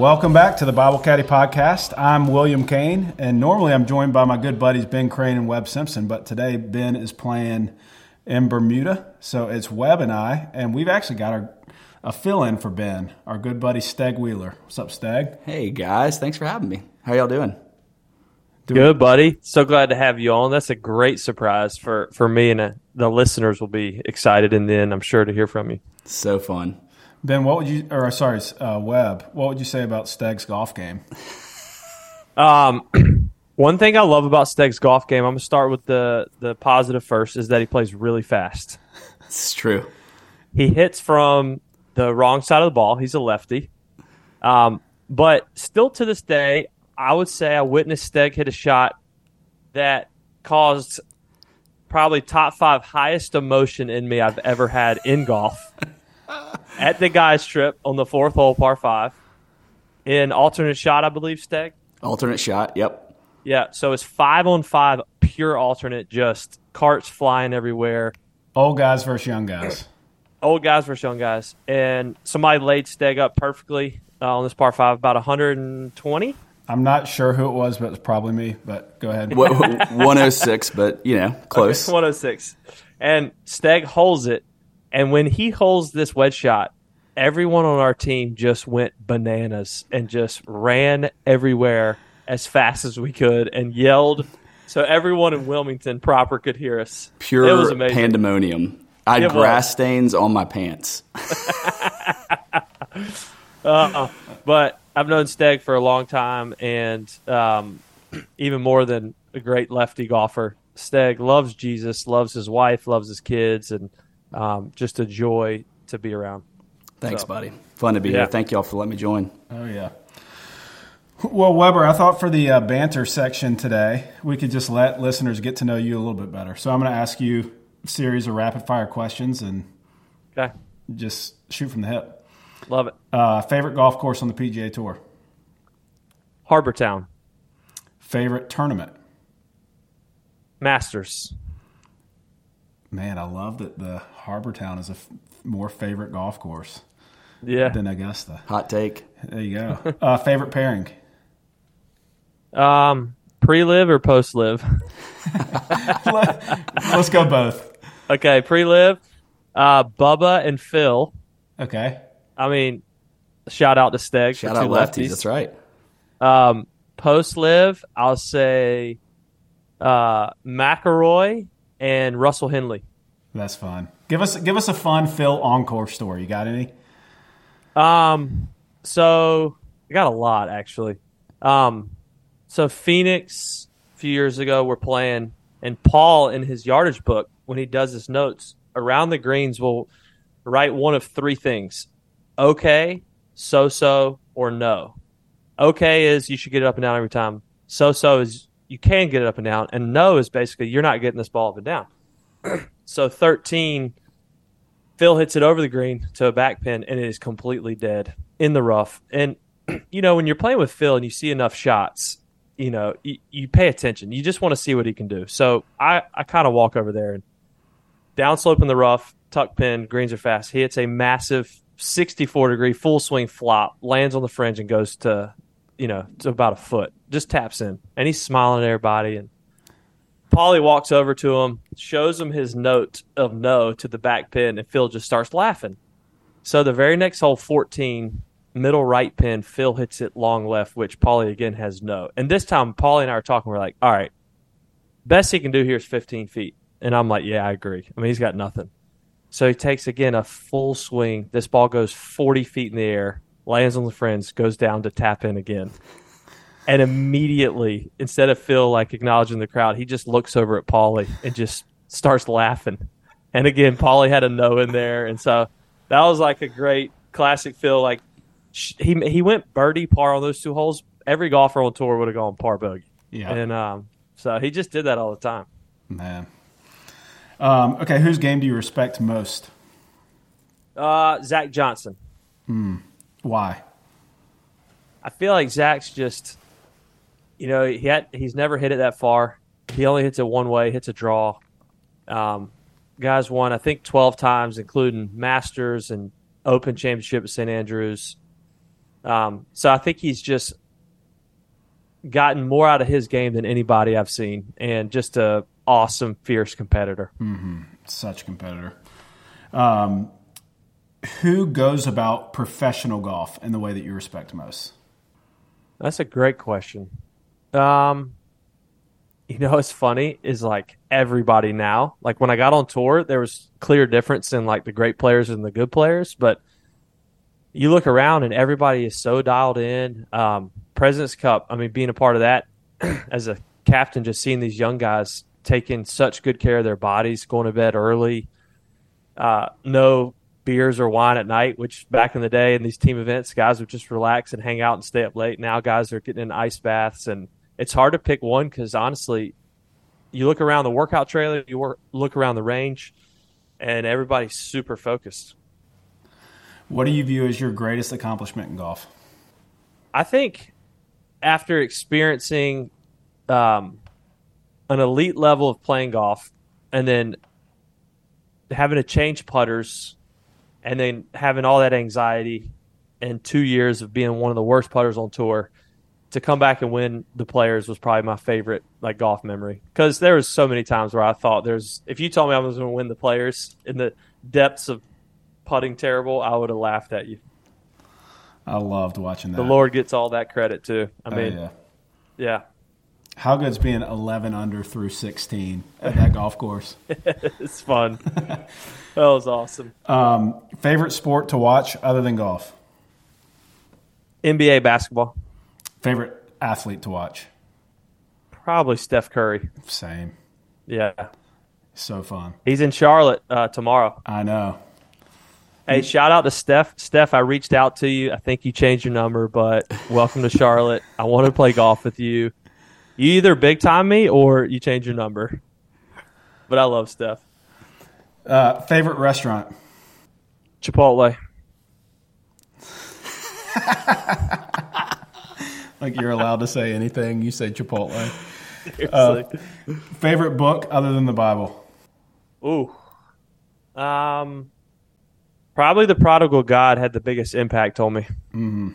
Welcome back to the Bible Caddie Podcast. I'm William Kane, and normally I'm joined by my good buddies Ben Crane and Webb Simpson, but today Ben is playing in Bermuda, so it's Webb and I, and we've actually got our a fill in for Ben, our good buddy Stege Wheeler. What's up, Stege? Hey guys, thanks for having me. How y'all doing? doing Good, buddy. So glad to have you on. That's a great surprise for for me, and uh, the listeners will be excited, and then I'm sure to hear from you. So fun. Ben, what would you, or sorry, uh, Webb, what would you say about Stege's golf game? Um, one thing I love about Stege's golf game, I'm gonna start with the the positive first, is that he plays really fast. It's true. He hits from the wrong side of the ball. He's a lefty. Um, but still to this day, I would say I witnessed Stege hit a shot that caused probably top five highest emotion in me I've ever had in golf. At the guys trip on the fourth hole, par five, in alternate shot, I believe, Stege. Alternate shot, yep. Yeah, so it's five on five, pure alternate, just carts flying everywhere. Old guys versus young guys old guys versus young guys, and somebody laid Stege up perfectly uh, on this par five, about 120. I'm not sure who it was, but it was probably me. But go ahead. 106, but you know, close. Okay, 106, and Stege holds it, and when he holds this wedge shot, everyone on our team just went bananas and just ran everywhere as fast as we could and yelled. So everyone in Wilmington proper could hear us. Pure it was amazing. pandemonium. I had grass was. stains on my pants. uh, but I've known Stege for a long time, and um, even more than a great lefty golfer. Stege loves Jesus, loves his wife, loves his kids, and um, just a joy to be around. Thanks, so, buddy. Fun to be yeah. here. Thank y'all for letting me join. Oh yeah. Well, Weber, I thought for the uh, banter section today, we could just let listeners get to know you a little bit better. So I'm going to ask you a series of rapid fire questions and okay. just shoot from the hip. Love it. Uh, favorite golf course on the PGA Tour? Harbour Town. Favorite tournament? Masters. Man, I love that the Harbour Town is a f- more favorite golf course. Yeah. Than Augusta. Hot take. There you go. uh, favorite pairing? Um, pre LIV or post LIV? Let's go both. Okay, pre LIV. uh, Bubba and Phil. Okay. I mean, shout out to Stege. Shout out lefties. lefties. That's right. Um, post LIV, I'll say uh, McIlroy and Russell Henley. That's fun. Give us give us a fun Phil encore story. You got any? Um, so I got a lot actually. Um, so Phoenix a few years ago, we're playing and Paul, in his yardage book, when he does his notes around the greens, will write one of three things okay, so so, or no. Okay is you should get it up and down every time. So so is you can get it up and down. And no is basically you're not getting this ball up and down. so 13, Phil hits it over the green to a back pin and it is completely dead in the rough. And, you know, when you're playing with Phil and you see enough shots, you know, you, you pay attention. You just want to see what he can do. So I, I kind of walk over there and downslope in the rough, tuck pin, greens are fast. He hits a massive 64 degree full swing flop, lands on the fringe and goes to, you know, to about a foot. Just taps in. And he's smiling at everybody. And Paulie walks over to him, shows him his note of no to the back pin, and Phil just starts laughing. So the very next hole, 14, middle right pin. Phil hits it long left, which Paulie again has no. And this time, Paulie and I are talking. We're like, all right, best he can do here is 15 feet. And I'm like, yeah, I agree. I mean, he's got nothing. So he takes again a full swing. This ball goes 40 feet in the air, lands on the fringe, goes down to tap in again. And immediately, instead of Phil like acknowledging the crowd, he just looks over at Paulie and just starts laughing. And again, Paulie had a no in there. And so that was like a great classic Phil, like he he went birdie par on those two holes. Every golfer on tour would have gone par bogey. Yeah, and um, so he just did that all the time. Man. Um, okay, whose game do you respect most? Uh, Zach Johnson. Hmm. Why? I feel like Zach's just, you know, he had, he's never hit it that far. He only hits it one way, hits a draw. Um, guys won, I think, 12 times, including Masters and Open Championship at St. Andrews Um, so I think he's just gotten more out of his game than anybody I've seen, and just a awesome, fierce competitor. Mm-hmm. Such competitor. Um, who goes about professional golf in the way that you respect most? That's a great question. Um, you know, what's funny is like everybody now. Like when I got on tour, there was clear difference in like the great players and the good players, but you look around and everybody is so dialed in. Um, President's Cup, I mean, being a part of that as a captain, just seeing these young guys taking such good care of their bodies, going to bed early, uh, no beers or wine at night, which back in the day in these team events, guys would just relax and hang out and stay up late. Now guys are getting in ice baths, and it's hard to pick one because honestly, you look around the workout trailer, you work, look around the range, and everybody's super focused. What do you view as your greatest accomplishment in golf? I think after experiencing um, an elite level of playing golf and then having to change putters and then having all that anxiety and two years of being one of the worst putters on tour to come back and win the players was probably my favorite like golf memory because there was so many times where I thought there's if you told me I was going to win the players in the depths of putting terrible, I would have laughed at you. I loved watching that. The Lord gets all that credit too. I Oh, mean, yeah. yeah, How good's being 11 under through 16 at that golf course? it's fun. that was awesome. Um, favorite sport to watch other than golf? NBA basketball, Favorite athlete to watch? probably Steph Curry. Same. Yeah, So fun. he's in Charlotte uh, tomorrow. I know. Hey, shout out to Steph. Steph, I reached out to you. I think you changed your number, but welcome to Charlotte. I want to play golf with you. You either big time me or you change your number. But I love Steph. Uh, favorite restaurant? Chipotle. Like you're allowed to say anything. You say Chipotle. Seriously. Favorite book other than the Bible? Ooh. Um, probably The Prodigal God had the biggest impact on me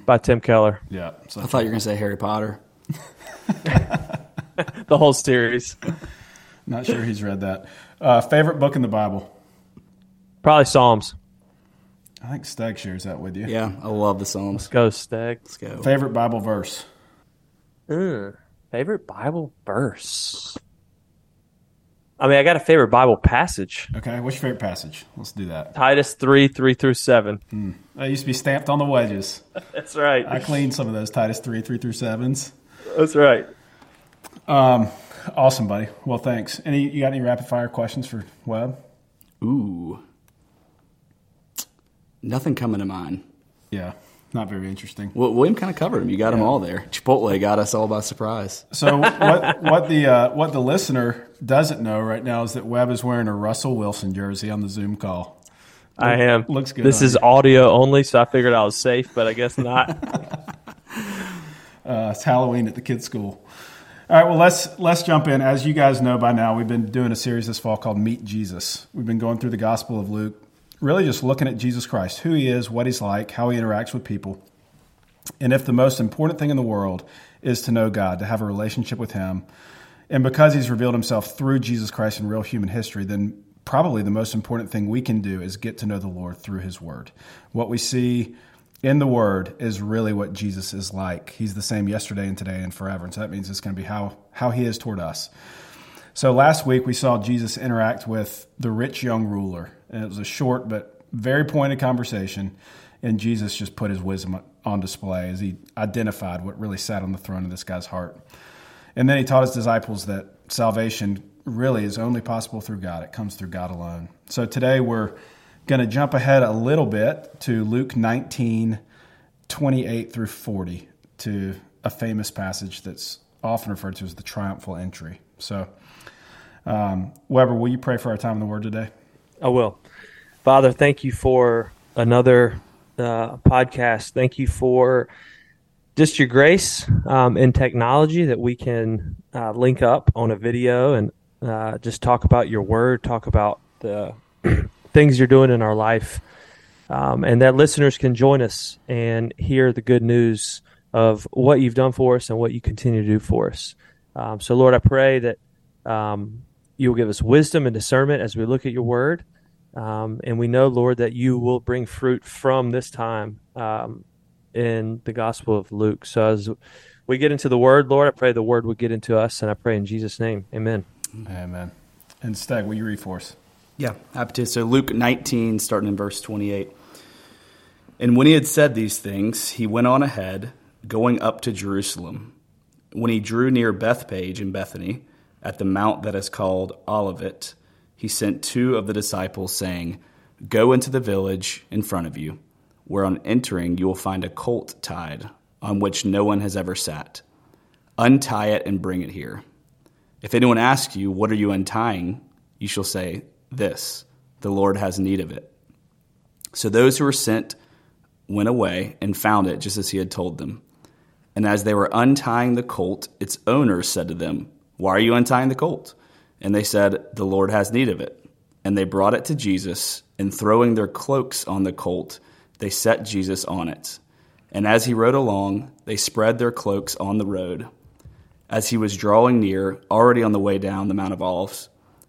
by Tim Keller. Yeah. So I thought you were going to say Harry Potter. The whole series. not sure he's read that. Uh, favorite book in the Bible? Probably Psalms. I think Stege shares that with you. Yeah, I love the Psalms. Let's Go, Stege. Let's go. Favorite Bible verse? Mm, favorite Bible verse. I mean, I got a favorite Bible passage. Okay. What's your favorite passage? Let's do that. Titus 3, 3 through 7. That used to be stamped on the wedges. That's right. I cleaned some of those Titus 3, 3 through 7s. That's right. Awesome, buddy. Well, thanks. Any you got any rapid fire questions for Webb? Ooh. Nothing coming to mind. Yeah, not very interesting. Well, William kind of covered them. You got them all there. Chipotle got us all by surprise. So what what the uh, what the listener doesn't know right now is that Webb is wearing a Russell Wilson jersey on the Zoom call. I am. looks good This is you. audio only, so I figured I was safe, but I guess not. Uh, it's Halloween at the kids' school. All right, well let's let's jump in. As you guys know by now, we've been doing a series this fall called Meet Jesus. We've been going through the Gospel of Luke, really just looking at Jesus Christ, who he is, what he's like, how he interacts with people. And if the most important thing in the world is to know God, to have a relationship with him, and because he's revealed himself through Jesus Christ in real human history, then probably the most important thing we can do is get to know the Lord through his word. What we see in the word is really what Jesus is like. He's the same yesterday and today and forever. And so that means it's going to be how, how he is toward us. So last week we saw Jesus interact with the rich young ruler. And it was a short but very pointed conversation. And Jesus just put his wisdom on display as he identified what really sat on the throne of this guy's heart. And then he taught his disciples that salvation really is only possible through God. It comes through God alone. So today we're going to jump ahead a little bit to Luke 19, 28 through 40, to a famous passage that's often referred to as the triumphal entry. So, um, Weber, will you pray for our time in the Word today? I will. Father, thank you for another uh, podcast. Thank you for just your grace um, and technology that we can uh, link up on a video and uh, just talk about your word, talk about the things you're doing in our life. um, and that listeners can join us and hear the good news of what you've done for us and what you continue to do for us. Um, so, Lord, I pray that um, you will give us wisdom and discernment as we look at your word. Um, and we know, Lord, that you will bring fruit from this time um, in the Gospel of Luke. So, as we get into the word, Lord, I pray the word would get into us. And I pray in Jesus' name. Amen. Amen. And Steg, will you read for us? Yeah, happy to. So Luke 19, starting in verse 28. And when he had said these things, he went on ahead, going up to Jerusalem. When he drew near Bethphage in Bethany, at the mount that is called Olivet, he sent two of the disciples, saying, Go into the village in front of you, where on entering you will find a colt tied, on which no one has ever sat. Untie it and bring it here. If anyone asks you, What are you untying? you shall say, this the Lord has need of it. So those who were sent went away and found it just as he had told them. And as they were untying the colt, its owners said to them, Why are you untying the colt? And they said, The Lord has need of it. And they brought it to Jesus, and throwing their cloaks on the colt, they set Jesus on it. And as he rode along, they spread their cloaks on the road. As he was drawing near, already on the way down the Mount of Olives,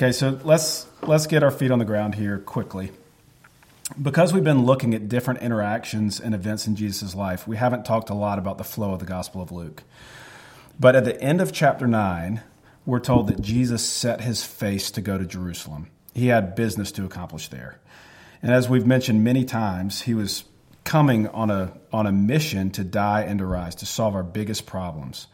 Okay, so let's let's get our feet on the ground here quickly. Because we've been looking at different interactions and events in Jesus' life, we haven't talked a lot about the flow of the Gospel of Luke. But at the end of chapter 9, we're told that Jesus set his face to go to Jerusalem. He had business to accomplish there. And as we've mentioned many times, he was coming on a, on a mission to die and to rise, to solve our biggest problems.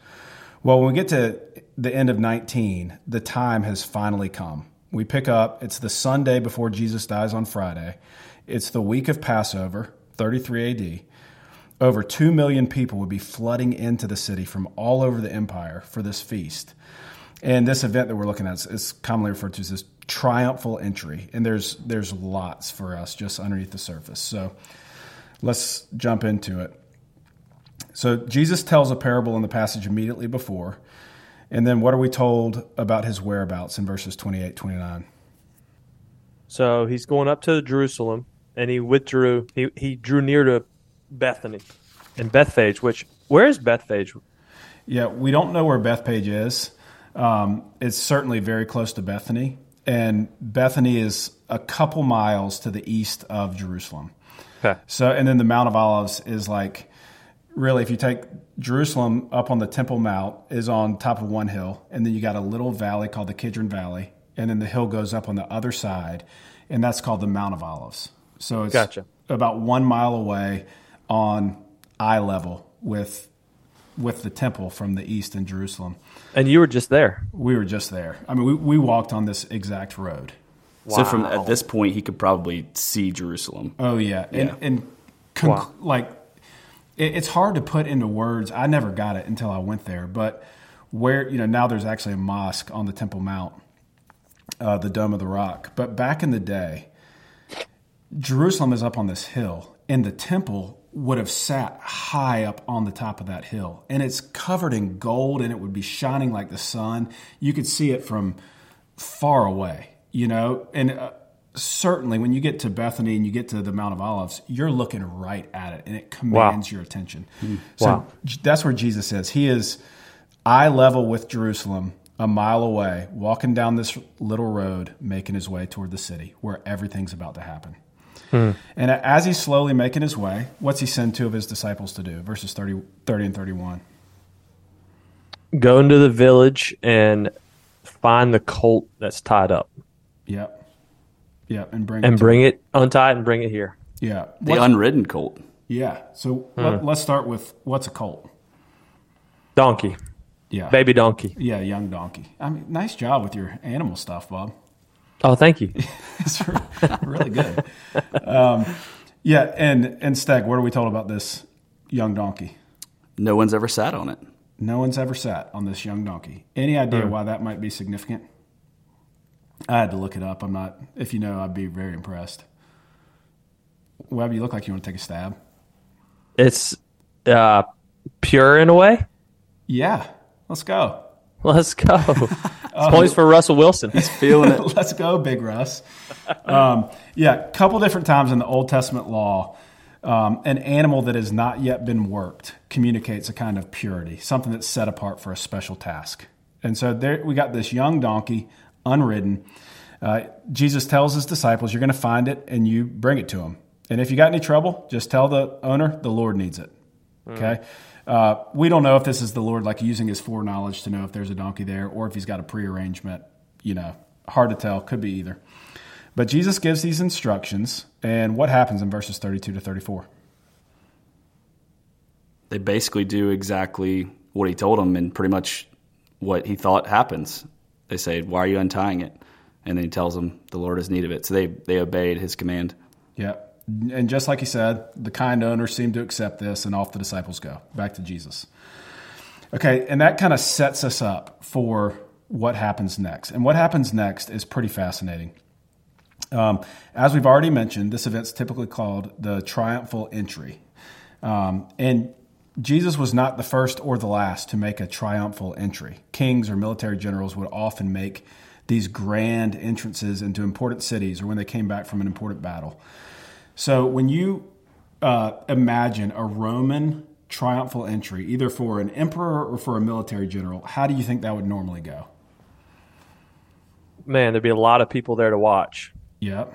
Well, when we get to the end of 19, the time has finally come. We pick up, it's the Sunday before Jesus dies on Friday. It's the week of Passover, 33 AD. Over 2 million people would be flooding into the city from all over the empire for this feast. And this event that we're looking at is, commonly referred to as this triumphal entry. And there's, there's lots for us just underneath the surface. So let's jump into it. So Jesus tells a parable in the passage immediately before. And then what are we told about his whereabouts in verses 28, 29? So he's going up to Jerusalem and he withdrew, he, he drew near to Bethany and Bethphage, which, where is Bethphage? Yeah, we don't know where Bethphage is. Um, it's certainly very close to Bethany. And Bethany is a couple miles to the east of Jerusalem. Okay. So, and then the Mount of Olives is like really, if you take Jerusalem up on the Temple Mount, is on top of one hill, and then you got a little valley called the Kidron Valley, and then the hill goes up on the other side, and that's called the Mount of Olives. So it's gotcha. about one mile away on eye level with with the temple from the east in Jerusalem. And you were just there. We were just there. I mean, we, we walked on this exact road. Wow. So from at this point, he could probably see Jerusalem. Oh yeah, yeah. and and conc- wow. like it's hard to put into words. I never got it until I went there. But where you know now there's actually a mosque on the Temple Mount, uh, the Dome of the Rock. But back in the day, Jerusalem is up on this hill, and the temple would have sat high up on the top of that hill, and it's covered in gold, and it would be shining like the sun. You could see it from far away, you know, and. Uh, certainly when you get to Bethany and you get to the Mount of Olives, you're looking right at it and it commands wow. your attention. Mm. So wow. that's where Jesus says he is eye level with Jerusalem, a mile away, walking down this little road, making his way toward the city where everything's about to happen. Hmm. And as he's slowly making his way, what's he send two of his disciples to do? Verses 30, 30 and 31. Go into the village and find the colt that's tied up. Yep. Yeah, and bring and it bring it untie it and bring it here. Yeah, the what's, unridden colt. Yeah. So hmm. let, us start with what's a colt? Donkey. Yeah. Baby donkey. Yeah, young donkey. I mean, nice job with your animal stuff, Bob. Oh, thank you. it's really good. Um, Yeah, and and Stege, what are we told about this young donkey? No one's ever sat on it. No one's ever sat on this young donkey. Any idea why that might be significant? I had to look it up. I'm not. If you know, I'd be very impressed. Webb, you look like you want to take a stab. It's uh, pure in a way. Yeah, let's go. Let's go. Points for Russell Wilson. He's Feeling it. Let's go, Big Russ. Um, yeah, a couple different times in the Old Testament law, um, an animal that has not yet been worked communicates a kind of purity, something that's set apart for a special task. And so there, we got this young donkey, unridden. Uh, Jesus tells his disciples, "You're going to find it, and you bring it to him. And if you got any trouble, just tell the owner the Lord needs it." Okay. Uh, we don't know if this is the Lord like using his foreknowledge to know if there's a donkey there or if he's got a prearrangement. You know, hard to tell. Could be either. But Jesus gives these instructions, and what happens in verses 32 to 34? They basically do exactly what he told them and pretty much what he thought happens. They say, Why are you untying it? And then he tells them the Lord has need of it. So they, they obeyed his command. Yeah. And just like he said, the kind owner seemed to accept this, and off the disciples go back to Jesus. Okay, and that kind of sets us up for what happens next. And what happens next is pretty fascinating. Um, as we've already mentioned, this event's typically called the triumphal entry. Um, and Jesus was not the first or the last to make a triumphal entry. Kings or military generals would often make these grand entrances into important cities or when they came back from an important battle. So when you uh, imagine a Roman triumphal entry, either for an emperor or for a military general, how do you think that would normally go? Man, there'd be a lot of people there to watch. Yep.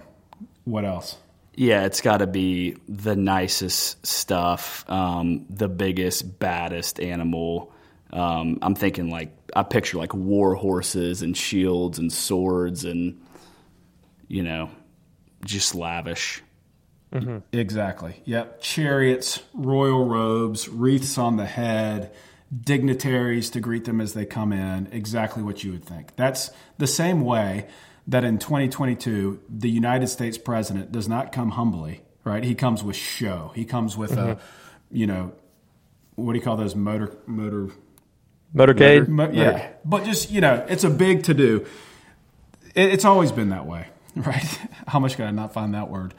What else? Yeah, it's got to be the nicest stuff, um, the biggest, baddest animal. Um, I'm thinking like I picture like war horses and shields and swords and you know just lavish. Exactly. Yep. Chariots, royal robes, wreaths on the head, dignitaries to greet them as they come in. Exactly what you would think. That's the same way that in 2022, the United States president does not come humbly, right? He comes with show. He comes with a, mm-hmm. you know, what do you call those motor, motor, Motorcade. Mo- yeah, but just you know, it's a big to do. It, it's always been that way, right? How much could I not find that word?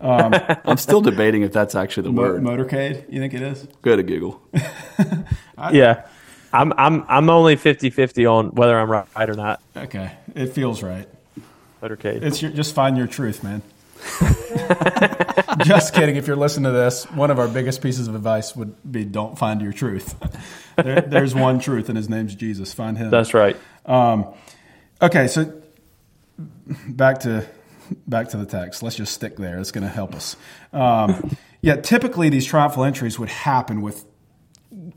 Um, I'm still debating if that's actually the Mo- word. motorcade. You think it is? Go to Google. yeah. I'm I'm I'm only 50-50 on whether I'm right or not. Okay, it feels right. It's your, just find your truth, man. just kidding. If you're listening to this, one of our biggest pieces of advice would be don't find your truth. there, there's one truth, and his name's Jesus. Find him. That's right. Okay, so back to back to the text. Let's just stick there. It's going to help us. Um, yeah, typically these triumphal entries would happen with,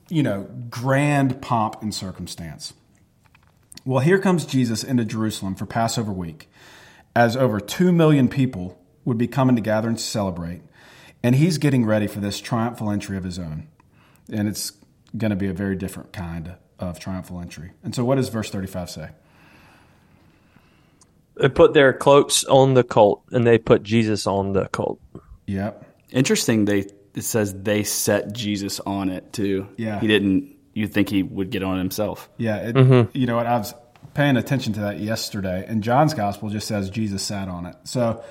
you know, grand pomp and circumstance. Well, here comes Jesus into Jerusalem for Passover week, as over two million people would be coming to gather and celebrate, and he's getting ready for this triumphal entry of his own, and it's going to be a very different kind of triumphal entry. And so, what does verse thirty-five say? They put their cloaks on the colt and they put Jesus on the colt. Yep. Interesting. They it says they set Jesus on it too. Yeah. he didn't. You'd think he would get on himself. Yeah. It, mm-hmm. You know what? I was paying attention to that yesterday, and John's gospel just says Jesus sat on it. So,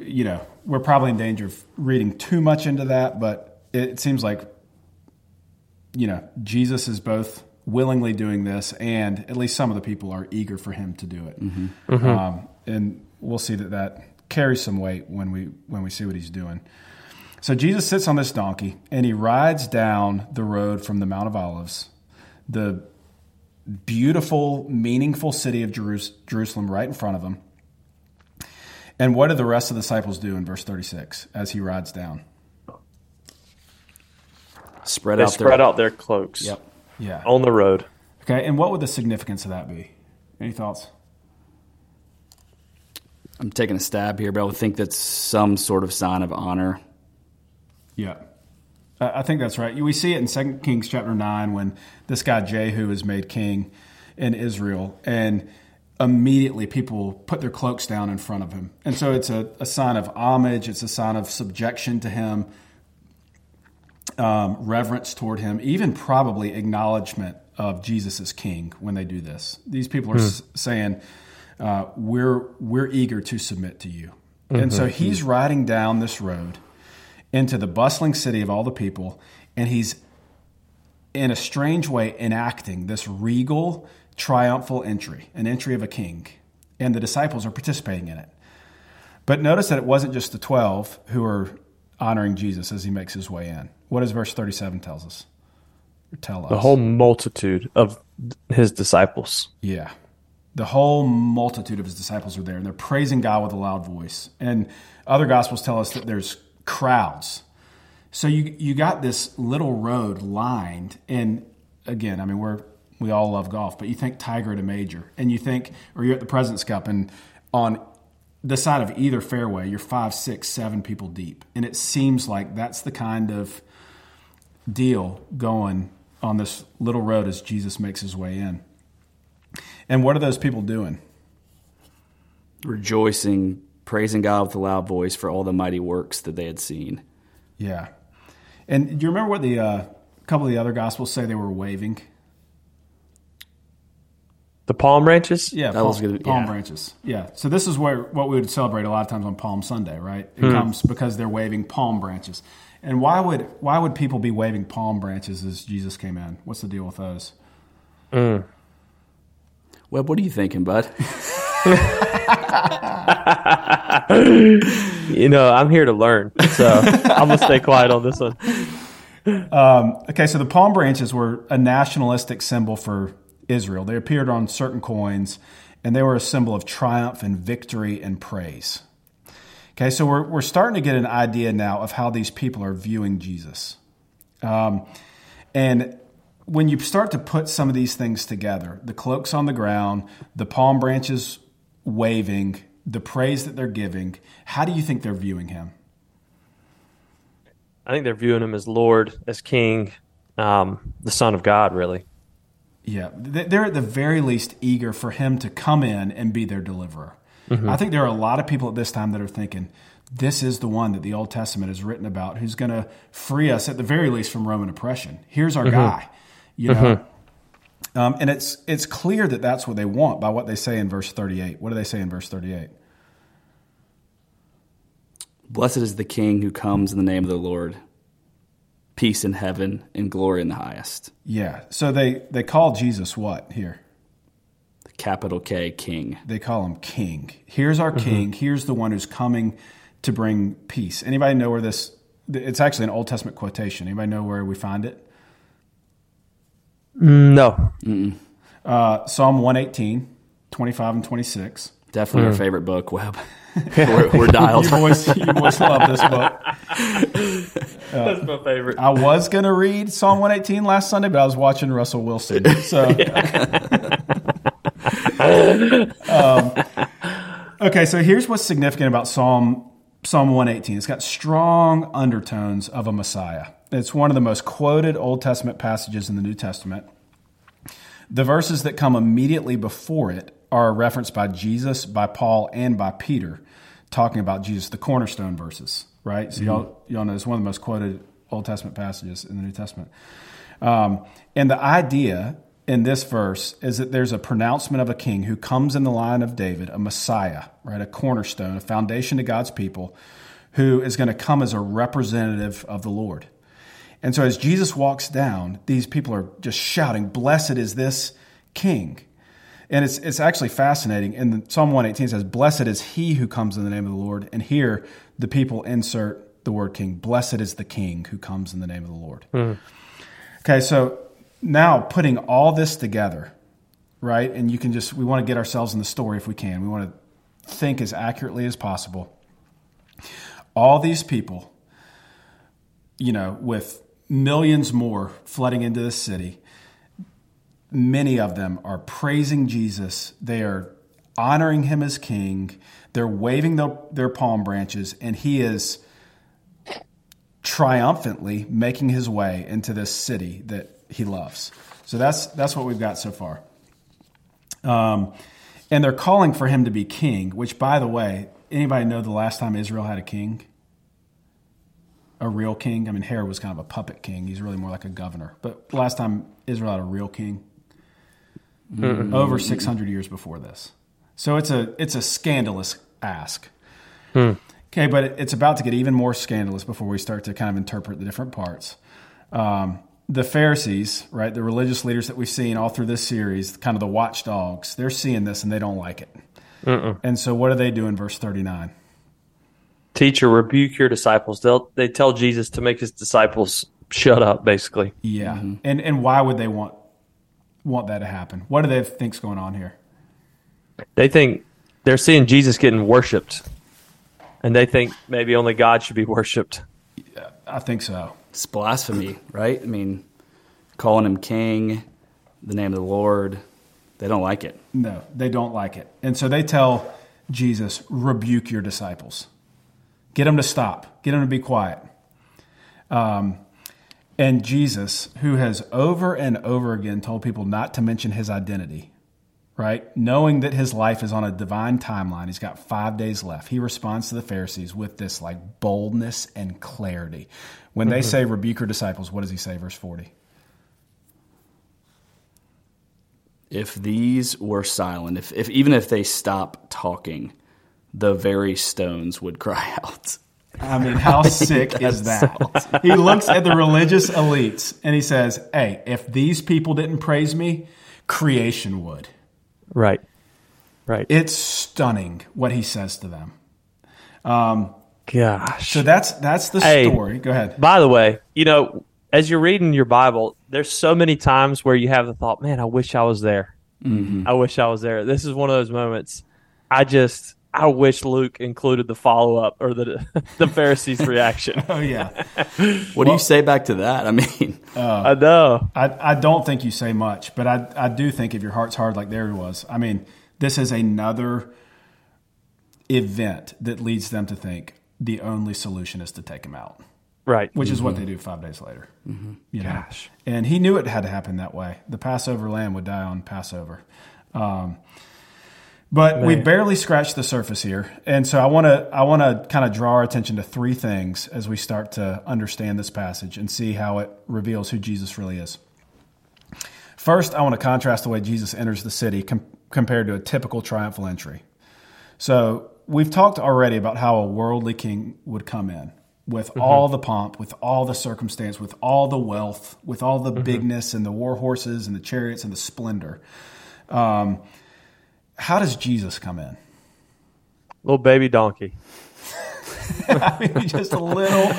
you know, we're probably in danger of reading too much into that, but it seems like, you know, Jesus is both willingly doing this, and at least some of the people are eager for him to do it. Um, and we'll see that that carries some weight when we when we see what he's doing. So Jesus sits on this donkey and he rides down the road from the Mount of Olives, the beautiful, meaningful city of Jerus- Jerusalem right in front of him. And what do the rest of the disciples do in verse 36 as he rides down? Spread They out spread their, out their cloaks Yep. Yeah. on the road. Okay. And what would the significance of that be? Any thoughts? I'm taking a stab here, but I would think that's some sort of sign of honor. Yeah. I I think that's right. We see it in 2 Kings chapter 9 when this guy Jehu is made king in Israel. And immediately people put their cloaks down in front of him. And so it's a, a sign of homage, it's a sign of subjection to him, um, reverence toward him, even probably acknowledgement of Jesus as king when they do this. These people are s- saying, uh, we're, we're eager to submit to you. And so he's riding down this road into the bustling city of all the people, and he's in a strange way enacting this regal, triumphal entry, an entry of a king. And the disciples are participating in it. But notice that it wasn't just the 12 who are honoring Jesus as he makes his way in. What does verse 37 tells us? Tell us? The whole multitude of his disciples. Yeah. The whole multitude of his disciples are there, and they're praising God with a loud voice. And other gospels tell us that there's crowds. So you you got this little road lined, and again, I mean we're we all love golf, but you think Tiger to Major, and you think, or you're at the President's Cup, and on the side of either fairway, you're five, six, seven people deep, and it seems like that's the kind of deal going on this little road as Jesus makes his way in. And what are those people doing? Rejoicing, praising God with a loud voice for all the mighty works that they had seen. Yeah. And do you remember what the uh, couple of the other gospels say they were waving? The palm branches? Yeah, That palm, was good, palm yeah. branches. Yeah. So this is where what we would celebrate a lot of times on Palm Sunday, right? It Hmm. comes because they're waving palm branches. And why would why would people be waving palm branches as Jesus came in? What's the deal with those? Webb, what are you thinking, bud? You know, I'm here to learn. So I'm to stay quiet on this one. Okay, so the palm branches were a nationalistic symbol for Israel. They appeared on certain coins, and they were a symbol of triumph and victory and praise. Okay, so we're, we're starting to get an idea now of how these people are viewing Jesus. Um, and when you start to put some of these things together the cloaks on the ground, the palm branches waving, the praise that they're giving how do you think they're viewing him? I think they're viewing him as Lord, as King, um, the Son of God, really. Yeah, they're at the very least eager for him to come in and be their deliverer. Mm-hmm. I think there are a lot of people at this time that are thinking, this is the one that the Old Testament is written about who's going to free us at the very least from Roman oppression. Here's our mm-hmm. guy, you know. Mm-hmm. Um, and it's it's clear that that's what they want by what they say in verse 38. What do they say in verse 38? Blessed is the King who comes in the name of the Lord. Peace in heaven and glory in the highest. Yeah. So they they call Jesus what here? The Capital K, King. They call him King. Here's our King. Here's the one who's coming to bring peace. Anybody know where this? It's actually an Old Testament quotation. Anybody know where we find it? No. Uh, Psalm 118, 25 and 26. Definitely our favorite book, Webb. we're, we're dialed. You boys, you boys love this book. That's my favorite. I was going to read Psalm 118 last Sunday, but I was watching Russell Wilson. So, um, okay, so here's what's significant about Psalm Psalm 118. It's got strong undertones of a Messiah. It's one of the most quoted Old Testament passages in the New Testament. The verses that come immediately before it are referenced by Jesus, by Paul, and by Peter, talking about Jesus, the cornerstone verses, right? So y'all, y'all know it's one of the most quoted Old Testament passages in the New Testament. Um, and the idea in this verse is that there's a pronouncement of a king who comes in the line of David, a Messiah, right? A cornerstone, a foundation to God's people, who is going to come as a representative of the Lord. And so as Jesus walks down, these people are just shouting, Blessed is this king. And it's, it's actually fascinating. In Psalm 118 it says, Blessed is he who comes in the name of the Lord. And here the people insert the word king. Blessed is the king who comes in the name of the Lord. Hmm. Okay, so now putting all this together, right? And you can just, we want to get ourselves in the story if we can. We want to think as accurately as possible. All these people, you know, with millions more flooding into the city, many of them are praising Jesus. They are honoring him as king. They're waving the, their palm branches, and he is triumphantly making his way into this city that he loves. So that's that's what we've got so far. Um, and they're calling for him to be king. Which, by the way, anybody know the last time Israel had a king? A real king. I mean, Herod was kind of a puppet king. He's really more like a governor. But last time Israel had a real king, over six hundred years before this. So it's a it's a scandalous ask. Okay, but it's about to get even more scandalous before we start to kind of interpret the different parts. Um, the Pharisees, right, the religious leaders that we've seen all through this series, kind of the watchdogs, they're seeing this and they don't like it. And so, what do they do in verse 39? Teacher, rebuke your disciples. They'll they tell Jesus to make his disciples shut up, basically. Yeah. Mm-hmm. And, and why would they want, want that to happen? What do they think's going on here? They think they're seeing Jesus getting worshipped. And they think maybe only God should be worshipped. Yeah, I think so. It's blasphemy, right? I mean, calling him king, the name of the Lord. They don't like it. No, they don't like it. And so they tell Jesus, rebuke your disciples. Get them to stop. Get them to be quiet. Um, and Jesus, who has over and over again told people not to mention his identity, right? Knowing that his life is on a divine timeline, he's got five days left. He responds to the Pharisees with this like boldness and clarity. When they say rebuke your disciples, what does he say? Verse 40. If these were silent, if, if even if they stop talking, the very stones would cry out. I mean, how sick is that? He looks at the religious elites and he says, Hey, if these people didn't praise me, creation would. Right. Right. It's stunning what he says to them. Um, Gosh. So that's that's the Hey. story. Go ahead. By the way, you know, as you're reading your Bible, there's so many times where you have the thought, man, I wish I was there. I wish I was there. This is one of those moments. I just, I wish Luke included the follow up or the the Pharisees' reaction. Oh yeah. What do you say back to that? I mean, I know. I, I don't think you say much, but I, I do think if your heart's hard like there was, I mean, this is another event that leads them to think the only solution is to take him out. Right. which is what they do five days later. You know? Gosh. and he knew it had to happen that way. The Passover lamb would die on Passover. Um, but we barely scratched the surface here, and so I want to I want to kind of draw our attention to three things as we start to understand this passage and see how it reveals who Jesus really is. First, I want to contrast the way Jesus enters the city com- compared to a typical triumphal entry. So we've talked already about how a worldly king would come in with all the pomp, with all the circumstance, with all the wealth, with all the bigness and the war horses and the chariots and the splendor. Um, how does Jesus come in? Little baby donkey. I mean, just a little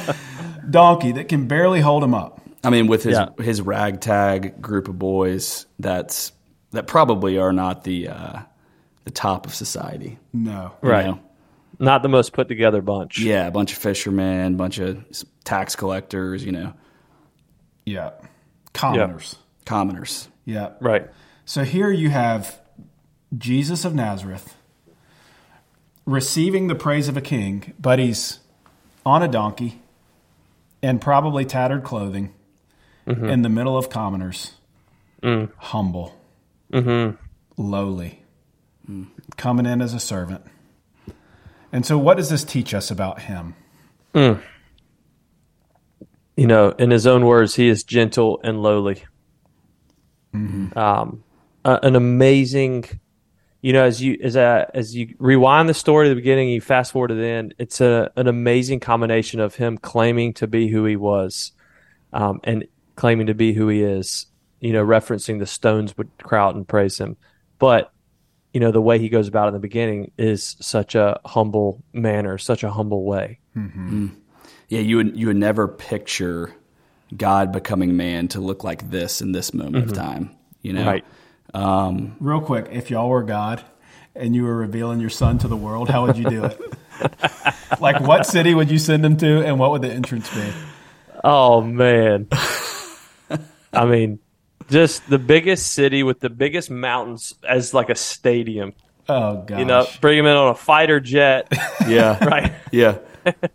donkey that can barely hold him up. I mean, with his Yeah. his ragtag group of boys, that's that probably are not the uh, the top of society. No. you Right. know? Not the most put together bunch. Yeah, a bunch of fishermen, bunch of tax collectors, you know, Yeah. Commoners. commoners. Yeah. Right. So here you have Jesus of Nazareth receiving the praise of a king, but he's on a donkey and probably tattered clothing mm-hmm. in the middle of commoners, mm. humble, mm-hmm. lowly, mm. coming in as a servant. And so, what does this teach us about him? Mm. You know, in his own words, he is gentle and lowly. Mm-hmm. Um, a- an amazing, you know, as you as a, as you rewind the story to the beginning, you fast forward to the end. It's a an amazing combination of him claiming to be who he was, um, and claiming to be who he is. You know, referencing the stones would crowd and praise him, but you know the way he goes about it in the beginning is such a humble manner, such a humble way. Yeah, you would you would never picture God becoming man to look like this in this moment of time. You know, Right. Um, Real quick, if y'all were God and you were revealing your son to the world, how would you do it? like, what city would you send him to, and what would the entrance be? Oh man. I mean, just the biggest city with the biggest mountains as like a stadium. Oh gosh, You know, bring him in on a fighter jet, Yeah, right? yeah.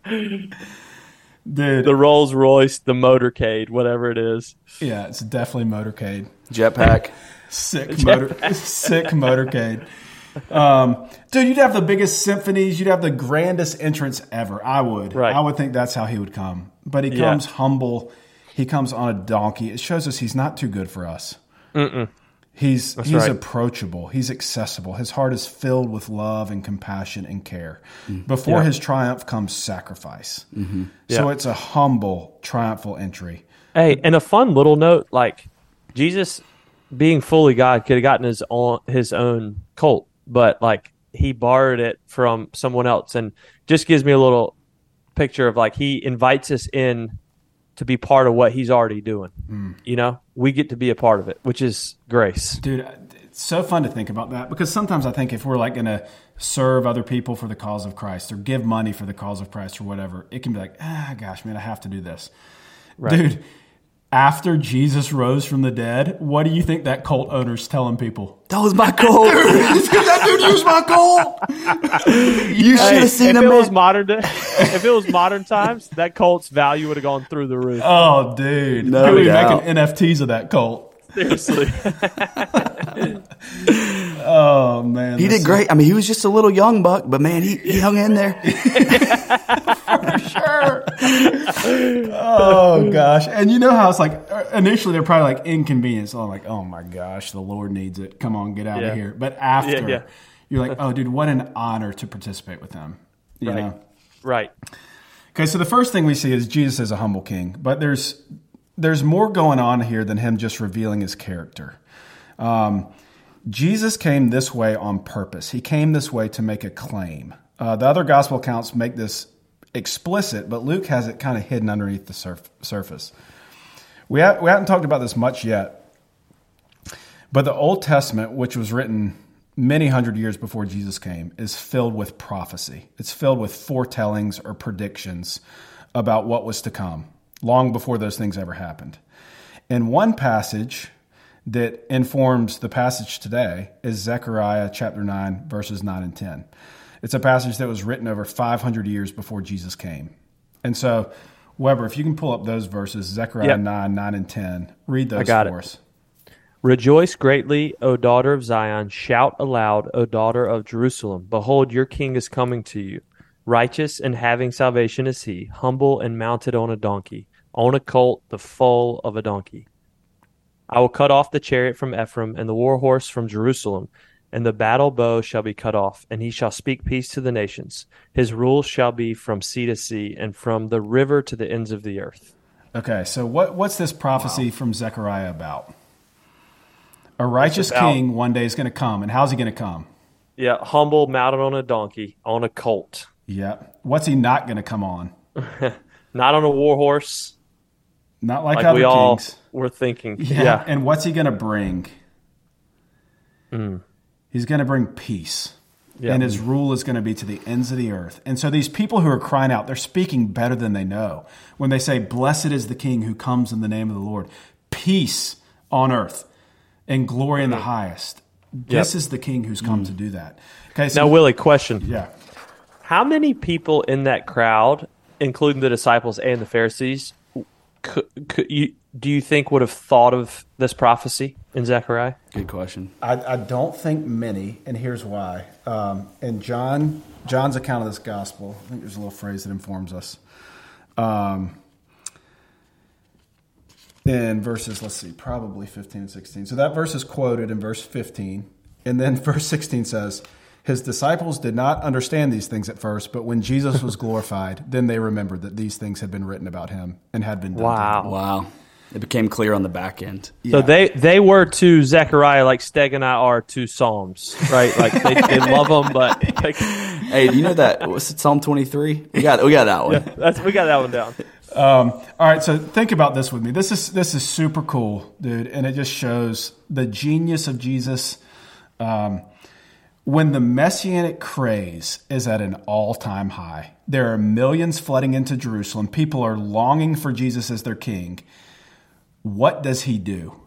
dude. The Rolls Royce, the motorcade, whatever it is. yeah, it's definitely motorcade. Jetpack. Sick motor, sick motorcade. um, dude, you'd have the biggest symphonies. You'd have the grandest entrance ever. I would. Right. I would think that's how he would come. But he Yeah. comes humble. He comes on a donkey. It shows us he's not too good for us. He's he's right. approachable. He's accessible. His heart is filled with love and compassion and care. Before Yeah. his triumph comes sacrifice. So Yeah. it's a humble, triumphal entry. Hey, and a fun little note, like Jesus being fully God could have gotten his own his own cult, but like he borrowed it from someone else and just gives me a little picture of like he invites us in to be part of what he's already doing. You know? We get to be a part of it, which is grace. Dude, it's so fun to think about that because sometimes I think if we're like going to serve other people for the cause of Christ or give money for the cause of Christ or whatever, it can be like, ah, gosh, man, I have to do this. right. Dude, after Jesus rose from the dead, what do you think that cult owner's telling people? That was my goal. it's because that dude used my cult. you should Hey, have if seen it him. was modern day, if it was modern times, that cult's value would have gone through the roof. Oh, dude. No Could be doubt. making NFTs of that cult. Seriously. Oh, man. He did great. I mean, he was just a little young buck, but man, he, he hung in there. For sure. oh gosh, and you know how it's like uh, initially they're probably like inconvenience. Oh, like oh my gosh, the Lord needs it. Come on, get out Yeah. of here. But after Yeah, yeah. you're like, oh dude, what an honor to participate with them. You Right. know. right. Okay, so the first thing we see is Jesus is a humble king, but there's there's more going on here than him just revealing his character. Um, Jesus came this way on purpose. He came this way to make a claim. Uh, the other gospel accounts make this explicit, but Luke has it kind of hidden underneath the surf- surface. We, ha- we haven't talked about this much yet, but the Old Testament, which was written many hundred years before Jesus came, is filled with prophecy. It's filled with foretellings or predictions about what was to come, long before those things ever happened. In one passage that informs the passage today is Zechariah chapter 9, verses 9 and 10. It's a passage that was written over 500 years before Jesus came. And so, Weber, if you can pull up those verses, Zechariah Yep. 9, 9 and 10, read those got for it. us. Rejoice greatly, O daughter of Zion. Shout aloud, O daughter of Jerusalem. Behold, your king is coming to you. Righteous and having salvation is he, humble and mounted on a donkey, on a colt, the foal of a donkey. I will cut off the chariot from Ephraim and the war horse from Jerusalem, and the battle bow shall be cut off, and he shall speak peace to the nations. His rule shall be from sea to sea, and from the river to the ends of the earth. Okay, so what, what's this prophecy from Zechariah about? A righteous about- king one day is going to come, and how's he going to come? Yeah, humble, mounted on a donkey, on a colt. Yep. What's he not going to come on? Not on a war horse, Not like, like other we all kings. Were thinking. Yeah. Yeah. And what's he going to bring? Mm. He's going to bring peace. Yeah. And his rule is going to be to the ends of the earth. And so these people who are crying out, they're speaking better than they know. When they say, Blessed is the king who comes in the name of the Lord, peace on earth and glory in the mm. highest. This is the king who's come mm. to do that. Okay, so Now, Willie, question. yeah. How many people in that crowd, including the disciples and the Pharisees, could, could you, do you think would have thought of this prophecy in Zechariah? Good question. I, I don't think many, and here's why. Um, in John John's account of this gospel, I think there's a little phrase that informs us. Um, in verses, let's see, probably 15 and 16. So that verse is quoted in verse 15, and then verse 16 says, "His disciples did not understand these things at first, but when Jesus was glorified, then they remembered that these things had been written about him and had been done." to him." Wow. Wow. It became clear on the back end. So Yeah. they, they were to Zechariah like Stege and I are to Psalms, right? Like they, they love them, but like, Hey, do you know that? What's it, Psalm 23? We got, we got that one. that's we got that one down. Um, all right, so think about this with me. This is this is super cool, dude, and it just shows the genius of Jesus. Um, when the messianic craze is at an all-time high, there are millions flooding into Jerusalem. People are longing for Jesus as their king. What does he do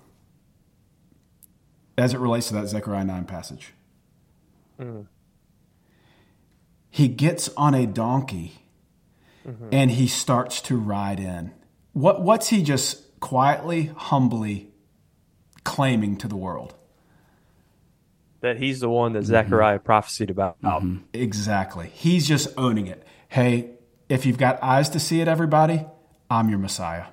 as it relates to that Zechariah 9 passage? Mm-hmm. He gets on a donkey mm-hmm. and he starts to ride in. What, what's he just quietly, humbly claiming to the world? that he's the one that mm-hmm. Zechariah prophesied about. Exactly. He's just owning it. Hey, if you've got eyes to see it, everybody, I'm your Messiah.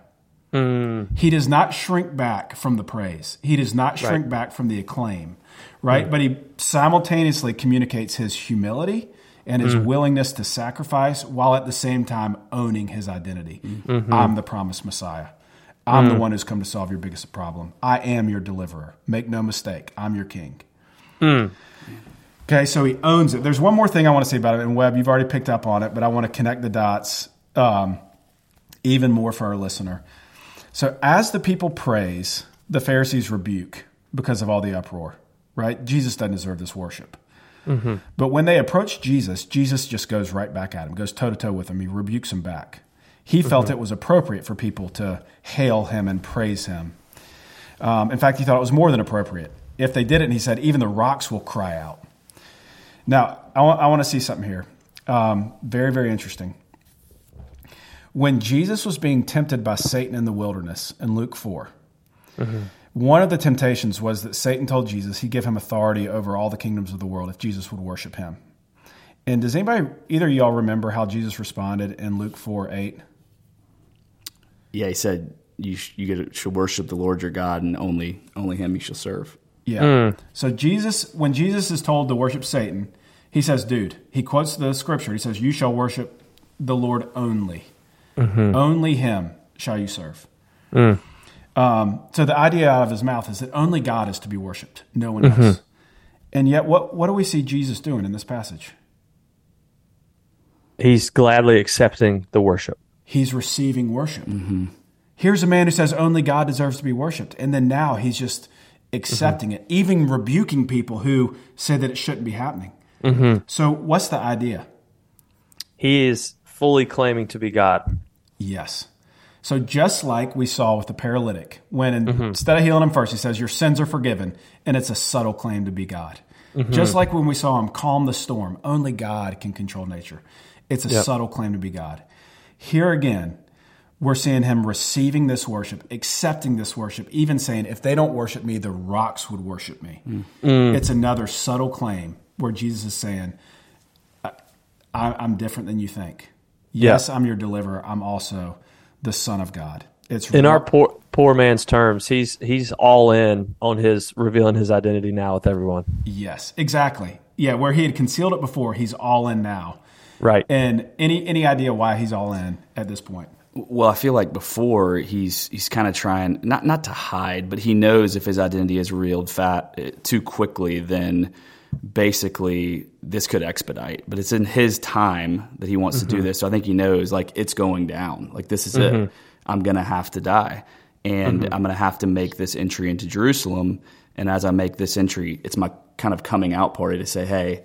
Mm. He does not shrink back from the praise. He does not shrink Right. back from the acclaim, right? Mm. But he simultaneously communicates his humility and his mm. willingness to sacrifice while at the same time owning his identity. Mm-hmm. I'm the promised Messiah. I'm the one who's come to solve your biggest problem. I am your deliverer. Make no mistake, I'm your king. Okay, so he owns it. There's one more thing I want to say about it, and Webb, you've already picked up on it, but I want to connect the dots um, even more for our listener. So, as the people praise, the Pharisees rebuke because of all the uproar, right? Jesus doesn't deserve this worship. But when they approach Jesus, Jesus just goes right back at him, goes toe to toe with him. He rebukes him back. He felt it was appropriate for people to hail him and praise him. Um, in fact, he thought it was more than appropriate. If they did it, and he said, even the rocks will cry out. Now, I want, I want to see something here. Um, very, very interesting. When Jesus was being tempted by Satan in the wilderness in Luke 4, mm-hmm. one of the temptations was that Satan told Jesus he'd give him authority over all the kingdoms of the world if Jesus would worship him. And does anybody, either of y'all, remember how Jesus responded in Luke 4 8? Yeah, he said you sh- you get- should worship the Lord your God, and only only Him you shall serve. Yeah. Mm. So Jesus, when Jesus is told to worship Satan, he says, "Dude," he quotes the scripture. He says, "You shall worship the Lord only. Mm-hmm. Only Him shall you serve." Mm. Um, so the idea out of his mouth is that only God is to be worshipped, no one mm-hmm. else. And yet, what what do we see Jesus doing in this passage? He's gladly accepting the worship. He's receiving worship. Mm-hmm. Here's a man who says only God deserves to be worshipped, and then now he's just accepting it, even rebuking people who say that it shouldn't be happening. So, what's the idea? He is fully claiming to be God. Yes. So, just like we saw with the paralytic, when in- mm-hmm. instead of healing him first, he says, Your sins are forgiven, and it's a subtle claim to be God. Mm-hmm. Just like when we saw him calm the storm, only God can control nature. It's a Yep. subtle claim to be God. Here again, we're seeing him receiving this worship, accepting this worship, even saying, If they don't worship me, the rocks would worship me. Mm. It's another subtle claim where Jesus is saying, I, I'm different than you think. Yeah. Yes, I'm your deliverer. I'm also the Son of God. It's In ro- our poor poor man's terms, he's he's all in on his revealing his identity now with everyone. yes, exactly. Yeah, where he had concealed it before, he's all in now. Right. And any any idea why he's all in at this point? Well, I feel like before he's he's kind of trying not not to hide, but he knows if his identity is revealed fat uh, too quickly, then basically this could expedite. But it's in his time that he wants to do mm-hmm. this, so I think he knows like it's going down. Like this is it. Mm-hmm. I'm gonna have to die, and mm-hmm. I'm gonna have to make this entry into Jerusalem. And as I make this entry, it's my kind of coming out party to say, "Hey,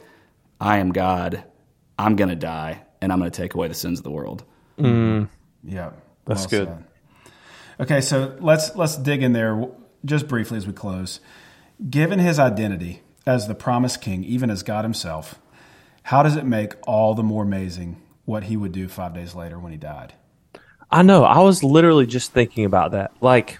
I am God. I'm gonna die, and I'm gonna take away the sins of the world." Mm. Yeah, That's well good. said. Okay, so let's let's dig in there just briefly as we close. Given his identity as the promised king, even as God himself, how does it make all the more amazing what he would do five days later when he died? I know. I was literally just thinking about that. Like,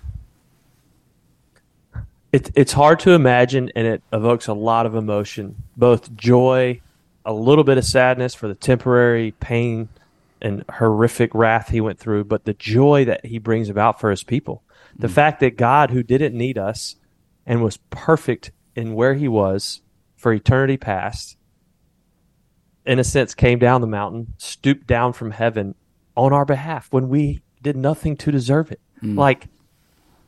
it, it's hard to imagine, and it evokes a lot of emotion, both joy, a little bit of sadness for the temporary pain and horrific wrath he went through, but the joy that he brings about for his people. The mm. fact that God, who didn't need us and was perfect in where he was for eternity past, in a sense, came down the mountain, stooped down from heaven on our behalf when we did nothing to deserve it. Mm. Like,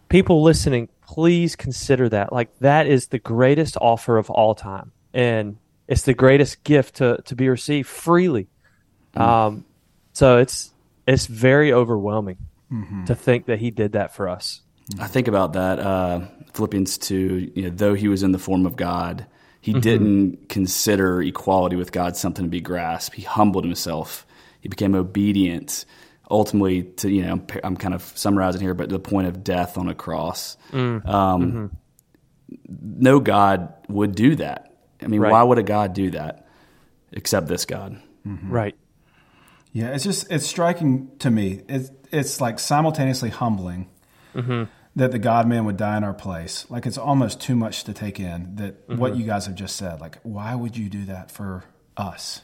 people listening, please consider that. Like, that is the greatest offer of all time. And it's the greatest gift to, to be received freely. Mm. Um, so it's, it's very overwhelming mm-hmm. to think that he did that for us. I think about that uh, Philippians two. You know, though he was in the form of God, he mm-hmm. didn't consider equality with God something to be grasped. He humbled himself. He became obedient. Ultimately, to you know, I'm kind of summarizing here, but to the point of death on a cross. Mm. Um, mm-hmm. No God would do that. I mean, Right. why would a God do that except this God? Mm-hmm. Right. Yeah, it's just it's striking to me. It's it's like simultaneously humbling that the God man would die in our place. Like it's almost too much to take in that mm-hmm. what you guys have just said. Like, why would you do that for us?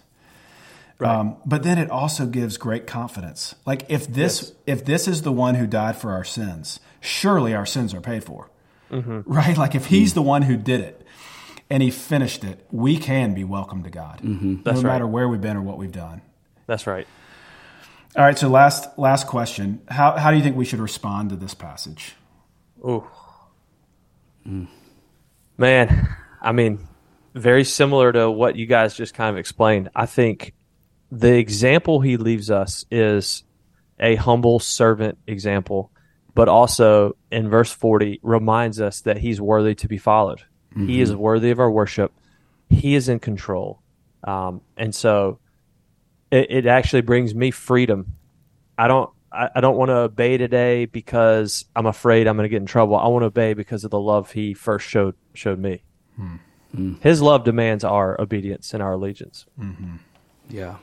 Um, but then it also gives great confidence. Like if this if this is the one who died for our sins, surely our sins are paid for, mm-hmm. right? Like if he's mm. the one who did it and he finished it, we can be welcome to God, mm-hmm. no That's right. matter where we've been or what we've done. That's right. All right. So last last question: How how do you think we should respond to this passage? Ooh. Man, I mean, very similar to what you guys just kind of explained. I think the example he leaves us is a humble servant example, but also in verse 40 reminds us that he's worthy to be followed. He is worthy of our worship. He is in control. Um, and so it, it actually brings me freedom. I don't I, I don't want to obey today because I'm afraid I'm going to get in trouble. I want to obey because of the love he first showed showed me. Hmm. Hmm. His love demands our obedience and our allegiance. Mm-hmm. Yeah.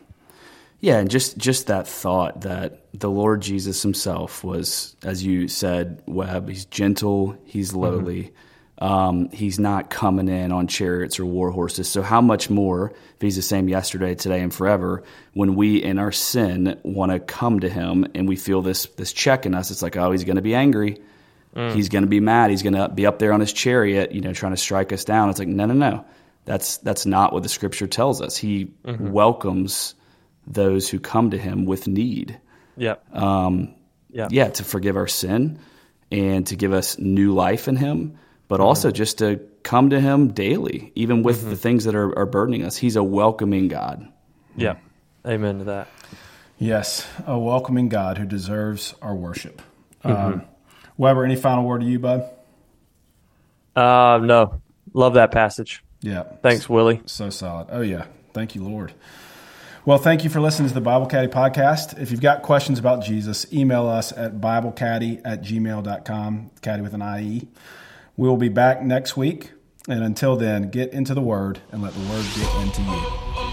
Yeah, and just just that thought that the Lord Jesus himself was as you said, Webb, he's gentle, he's mm-hmm. lowly. Um, he's not coming in on chariots or war horses. So how much more if he's the same yesterday, today and forever when we in our sin want to come to him and we feel this this check in us, it's like, oh, he's going to be angry. He's going to be mad. He's going to be up there on his chariot, you know, trying to strike us down. It's like, no, no, no. That's that's not what the scripture tells us. He welcomes those who come to him with need. Yep. Um, Yeah. yeah, to forgive our sin and to give us new life in him, but also just to come to him daily, even with the things that are, are burdening us. He's a welcoming God. Yep. Amen to that. Yes, a welcoming God who deserves our worship. Um, Weber, any final word to you, bud? Uh, no, love that passage. Yeah. Thanks, Willie. So solid. Oh, yeah. Thank you, Lord. Well, thank you for listening to the Bible Caddie podcast. If you've got questions about Jesus, email us at BibleCaddie at gmail.com, caddy with an IE. We will be back next week. And until then, get into the Word and let the Word get into you.